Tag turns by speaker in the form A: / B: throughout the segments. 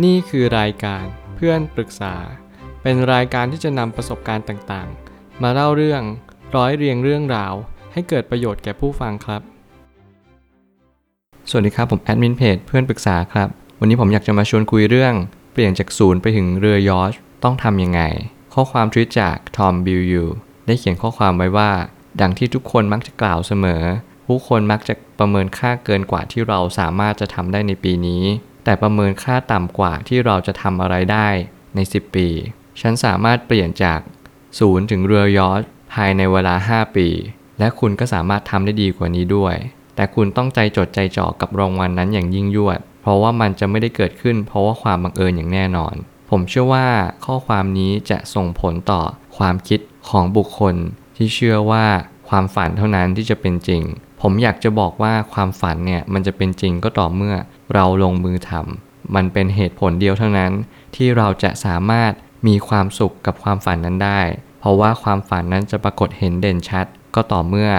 A: นี่คือรายการเพื่อนปรึกษา เป็นรายการที่จะนำประสบการณ์ต่างๆ มาเล่าเรื่องร้อยเรียงเรื่องราว ให้เกิดประโยชน์แก่ผู้ฟังครับ สวัสดีครับผมแอดมินเพจเพื่อนปรึกษาครับ วันนี้ผมอยากจะมาชวนคุยเรื่อง เปลี่ยนจากศูนย์ไปถึงเรือยอชต้องทำยังไง ข้อความทวิตจากทอมบิลยูได้เขียนข้อความไว้ว่า ดังที่ทุกคนมักจะกล่าวเสมอ ผู้คนมักจะประเมินค่าเกินกว่าที่เราสามารถจะทำได้ในปีนี้ แต่ประเมินค่าต่ำกว่าที่เราจะทำอะไรได้ใน 10 ปี ฉันสามารถเปลี่ยนจากศูนย์ถึงเรือยอชภายในเวลา 5 ปี และคุณก็สามารถทำได้ดีกว่านี้ด้วย แต่คุณต้องใจจดใจจ่อกับรางวัลนนั้นอย่างยิ่งยวด เพราะว่ามันจะไม่ได้เกิดขึ้น เพราะว่าความบังเอิญอย่างแน่นอน ผมเชื่อว่าข้อความนี้จะส่งผลต่อความคิดของบุคคล ที่เชื่อว่าความฝันเท่านั้นที่จะเป็นจริง ผมอยากจะบอกว่าความฝันเนี่ยมันจะเป็นจริงก็ต่อเมื่อ เราลงมือทำมันเป็นเหตุผลเดียวเท่านั้น ที่เราจะสามารถมีความสุขกับความฝันนั้นได้ เพราะว่าความฝันนั้นจะปรากฏเห็นเด่นชัด ก็ต่อเมื่อ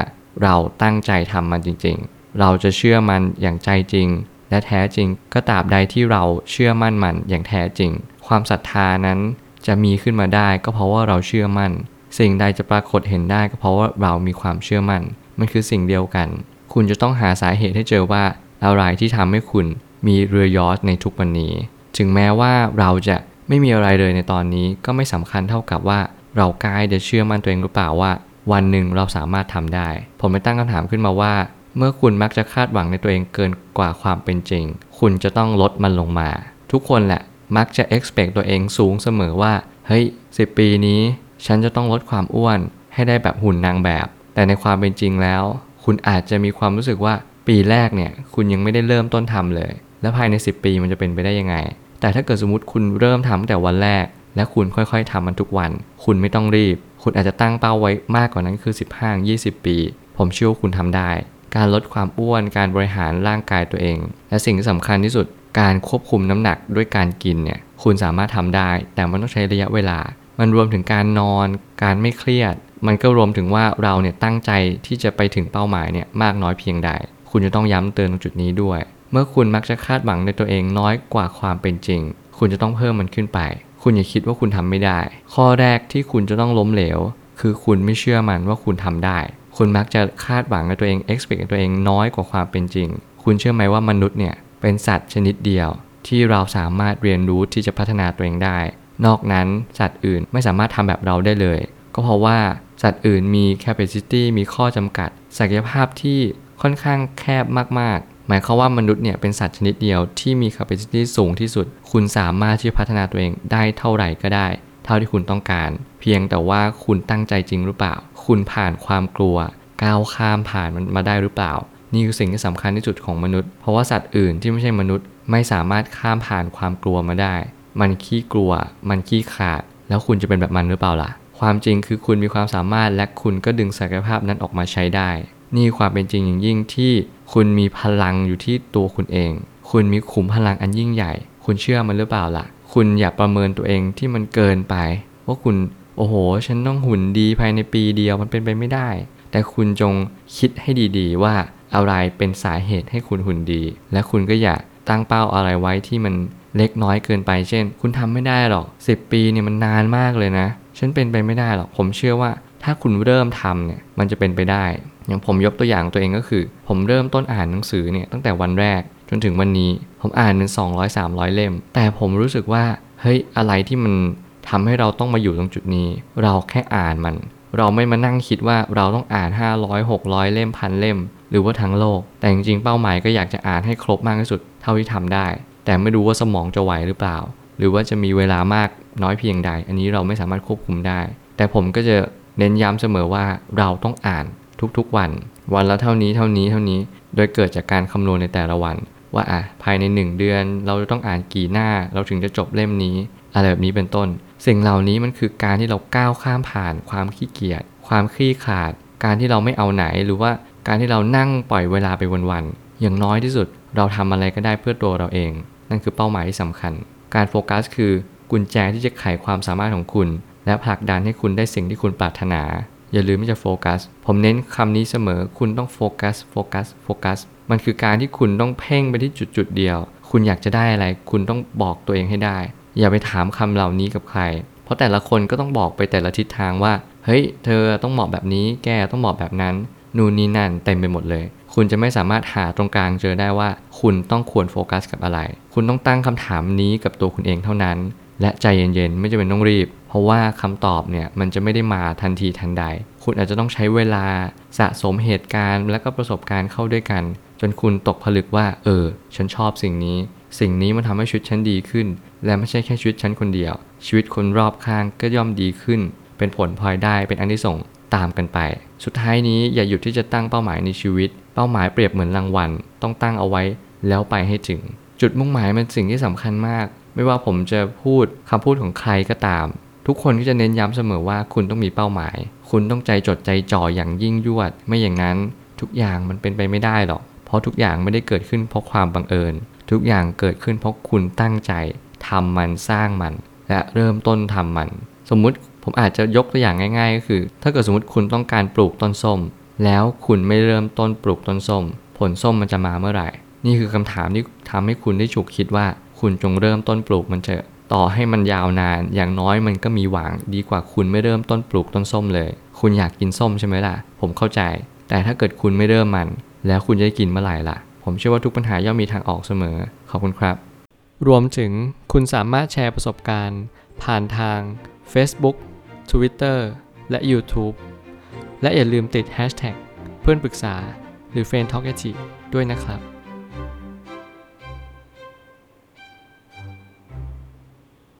A: เราตั้งใจทำมันจริง ๆ เราจะเชื่อมันอย่างใจจริง และแท้จริงก็ตราบใดที่เราเชื่อมั่นมันอย่างแท้จริง ความศรัทธานั้นจะมีขึ้นมาได้ก็เพราะว่าเราเชื่อมั่น สิ่งใดจะปรากฏเห็นได้ก็เพราะว่าเรามีความเชื่อมั่น มันคือสิ่งเดียวกัน คุณจะต้องหาสาเหตุให้เจอว่าอะไรที่ทำให้คุณ มีเรือยอชในทุกวันนี้ ถึงแม้ว่าเราจะไม่มีอะไรเลยในตอนนี้ก็ไม่สำคัญเท่ากับว่าเรากล้าจะเชื่อมั่นตัวเองหรือเปล่าว่า วันหนึ่งเราสามารถทำได้ ผมไปตั้งคำถามขึ้นมาว่า เมื่อคุณมักจะคาดหวังในตัวเองเกินกว่าความเป็นจริง คุณจะต้องลดมันลงมา ทุกคนแหละมักจะ expect ตัวเองสูงเสมอว่า เฮ้ยสิปีนี้ ฉันจะต้องลดความอ้วนให้ได้แบบหุ่นนางแบบ แต่ในความเป็นจริงแล้ว คุณอาจจะมีความรู้สึกว่าปีแรกเนี่ย คุณยังไม่ได้เริ่มต้นทำเลย แล้วภายใน 10 ปีมันจะเป็นไปได้ยังไง แต่ถ้าเกิดสมมติคุณเริ่มทำแต่วันแรก และคุณค่อยๆทำมันทุกวัน คุณไม่ต้องรีบ คุณอาจจะตั้งเป้าไว้มากกว่านั้นคือ 15-20 ปี ผมเชื่อว่าคุณทำได้ การลดความอ้วนการบริหารร่างกายตัวเอง และสิ่งที่สำคัญที่สุดการควบคุมน้ำหนักด้วยการกินเนี่ยคุณสามารถทำได้ แต่มันต้องใช้ระยะเวลา มันรวมถึงการนอน การไม่เครียด มันก็รวมถึงว่าเราเนี่ยตั้งใจที่จะไปถึงเป้าหมายเนี่ยมากน้อยเพียงใด คุณจะต้องย้ำเตือนตรงจุดนี้ด้วย เมื่อคุณมักจะคาดหวังในตัวเองน้อยกว่าความเป็นจริง คุณจะต้องเพิ่มมันขึ้นไป คุณอย่าคิดว่าคุณทำไม่ได้ ข้อแรกที่คุณจะต้องล้มเหลว คือคุณไม่เชื่อมันว่าคุณทำได้ คุณมักจะคาดหวังในตัวเอง expect ในตัวเองน้อยกว่าความเป็นจริง คุณเชื่อไหมว่ามนุษย์เนี่ยเป็นสัตว์ชนิดเดียว ที่เราสามารถเรียนรู้ที่จะพัฒนาตัวเองได้ นอกนั้นสัตว์อื่นไม่สามารถทำแบบเราได้เลย ก็เพราะว่าสัตว์อื่นมี capacity มีข้อจำกัด ศักยภาพที่ค่อนข้างแคบมาก หมายความว่ามนุษย์เนี่ยเป็นสัตว์ชนิดเดียวที่มี capacity สูงที่สุด คุณสามารถที่จะพัฒนาตัวเองได้เท่าไหร่ก็ได้ เท่าที่คุณต้องการ เพียงแต่ว่าคุณตั้งใจจริงหรือเปล่า คุณผ่านความกลัว ก้าวข้ามผ่านมันมาได้หรือเปล่า นี่คือสิ่งที่สำคัญที่สุดของมนุษย์ เพราะว่าสัตว์อื่นที่ไม่ใช่มนุษย์ ไม่สามารถข้ามผ่านความกลัวมาได้ มันขี้กลัว มันขี้ขาด แล้วคุณจะเป็นแบบมันหรือเปล่าล่ะ ความจริงคือคุณมีความสามารถและคุณก็ดึงศักยภาพนั้นออกมาใช้ได้ นี่ความเป็นจริงอย่างยิ่งที่คุณมีพลังอยู่ที่ตัวคุณเอง คุณมีขุมพลังอันยิ่งใหญ่ คุณเชื่อมันหรือเปล่าล่ะ คุณอย่าประเมินตัวเองที่มันเกินไป ว่าคุณโอ้โห ฉันต้องหุ่นดีภายในปีเดียวมันเป็นไปไม่ได้ แต่คุณจงคิดให้ดีๆ ว่าอะไรเป็นสาเหตุให้คุณหุ่นดี และคุณก็อย่าตั้งเป้าอะไรไว้ที่มันเล็กน้อยเกินไป เช่น คุณทำไม่ได้หรอก 10 ปีเนี่ยมันนานมากเลยนะ ฉันเป็นไปไม่ได้หรอก ผมเชื่อว่าถ้าคุณเริ่มทำเนี่ย มันจะเป็นไปได้ อย่างผมยกตัวอย่างตัวเองก็คือ ผมเริ่มต้นอ่านหนังสือเนี่ยตั้งแต่วันแรกจนถึงวันนี้ ผมอ่านเป็น200 300 เล่ม แต่ผมรู้สึกว่าเฮ้ยอะไรที่มันทำให้เราต้องมาอยู่ตรงจุดนี้ เราแค่อ่านมัน เราไม่มานั่งคิดว่าเราต้องอ่าน 500 600 เล่มพันเล่ม หรือว่าทั้งโลก แต่จริงๆเป้าหมายก็อยากจะอ่านให้ครบมากที่สุดเท่าที่ทำได้ แต่ไม่รู้ว่าสมองจะไหวหรือเปล่า หรือว่าจะมีเวลามากน้อยเพียงใด อันนี้เราไม่สามารถควบคุมได้ แต่ผมก็จะเน้นย้ำเสมอว่าเราต้องอ่าน ทุกๆวัน วันละเท่านี้เท่านี้เท่านี้ โดยเกิดจากการคำนวณในแต่ละวัน ว่าอะภายใน 1 เดือน เราจะต้องอ่านกี่หน้า เราถึงจะจบเล่มนี้ อะไรแบบนี้เป็นต้น สิ่งเหล่านี้มันคือการที่เราก้าวข้ามผ่านความขี้เกียจความคลี่ขาด การที่เราไม่เอาไหนหรือว่าการที่เรานั่งปล่อยเวลาไปวันๆอย่างน้อยที่สุด เราทำอะไรก็ได้เพื่อตัวเราเอง นั่นคือเป้าหมายที่สำคัญ การโฟกัสคือกุญแจที่จะไขความสามารถของคุณ และผลักดันให้คุณได้สิ่งที่คุณปรารถนา อย่าลืมที่จะโฟกัส ผมเน้นคำนี้เสมอ คุณต้องโฟกัส โฟกัส โฟกัส มันคือการที่คุณต้องเพ่งไปที่จุดจุดๆเดียว คุณอยากจะได้อะไร คุณต้องบอกตัวเองให้ได้ อย่าไปถามคำเหล่านี้กับใคร เพราะแต่ละคนก็ต้องบอกไปแต่ละทิศทางว่า เฮ้ย เธอต้องเหมาะแบบนี้ แกต้องเหมาะแบบนั้น นู่นนี่นั่นเต็มไปหมดเลย คุณจะไม่สามารถหาตรงกลางเจอได้ว่า คุณต้องควรโฟกัสกับอะไร คุณต้องตั้งคำถามนี้กับตัวคุณเองเท่านั้น และใจเย็นๆ ไม่จำเป็นต้องรีบ เพราะว่าคำตอบเนี่ยมันจะไม่ได้มาทันทีทันใด คุณอาจจะต้องใช้เวลาสะสมเหตุการณ์และก็ประสบการณ์เข้าด้วยกัน จนคุณตกผลึกว่า เออ ฉันชอบสิ่งนี้ สิ่งนี้มันทำให้ชีวิตฉันดีขึ้น และไม่ใช่แค่ชีวิตฉันคนเดียว ชีวิตคนรอบข้างก็ย่อมดีขึ้น เป็นผลพลอยได้เป็นอันที่ส่งตามกันไป สุดท้ายนี้อย่าหยุดที่จะตั้งเป้าหมายในชีวิต เป้าหมายเปรียบเหมือนรางวัล ต้องตั้งเอาไว้แล้วไปให้ถึง จุดมุ่งหมายเป็นสิ่งที่สำคัญมาก ไม่ว่าผมจะพูดคำพูดของใครก็ตาม ทุกคนก็จะเน้นย้ำเสมอว่าคุณต้องมีเป้าหมาย คุณต้องใจจดใจจ่ออย่างยิ่งยวด ไม่อย่างนั้นทุกอย่างมันเป็นไปไม่ได้หรอก เพราะทุกอย่างไม่ได้เกิดขึ้นเพราะความบังเอิญ ทุกอย่างเกิดขึ้นเพราะคุณตั้งใจทำมันสร้างมัน และเริ่มต้นทำมัน สมมุติผมอาจจะยกตัวอย่างง่าย ๆ ก็คือ ถ้าเกิดสมมติคุณต้องการปลูกต้นส้ม แล้วคุณไม่เริ่มต้นปลูกต้นส้ม ผลส้มมันจะมาเมื่อไหร่ นี่คือคำถามที่ทำให้คุณได้ฉุกคิดว่า คุณจงเริ่มต้นปลูกมันเถอะต่อให้มันยาวนาน อย่างน้อยมันก็มีหวังดีกว่าคุณไม่เริ่มต้นปลูกต้นส้มเลย คุณอยากกินส้มใช่ไหมล่ะ ผมเข้าใจ แต่ถ้าเกิดคุณไม่เริ่มมัน แล้วคุณจะได้กินเมื่อไหร่ล่ะ ผมเชื่อว่าทุกปัญหาย่อมมีทางออกเสมอ ขอบคุณครับ รวมถึงคุณสามารถแชร์ประสบการณ์ ผ่านทาง Facebook Twitter และ YouTube และอย่าลืมติด Hashtag เพื่อนปรึกษาหรือ f r ร e n d t a l k ด้วยนะครับ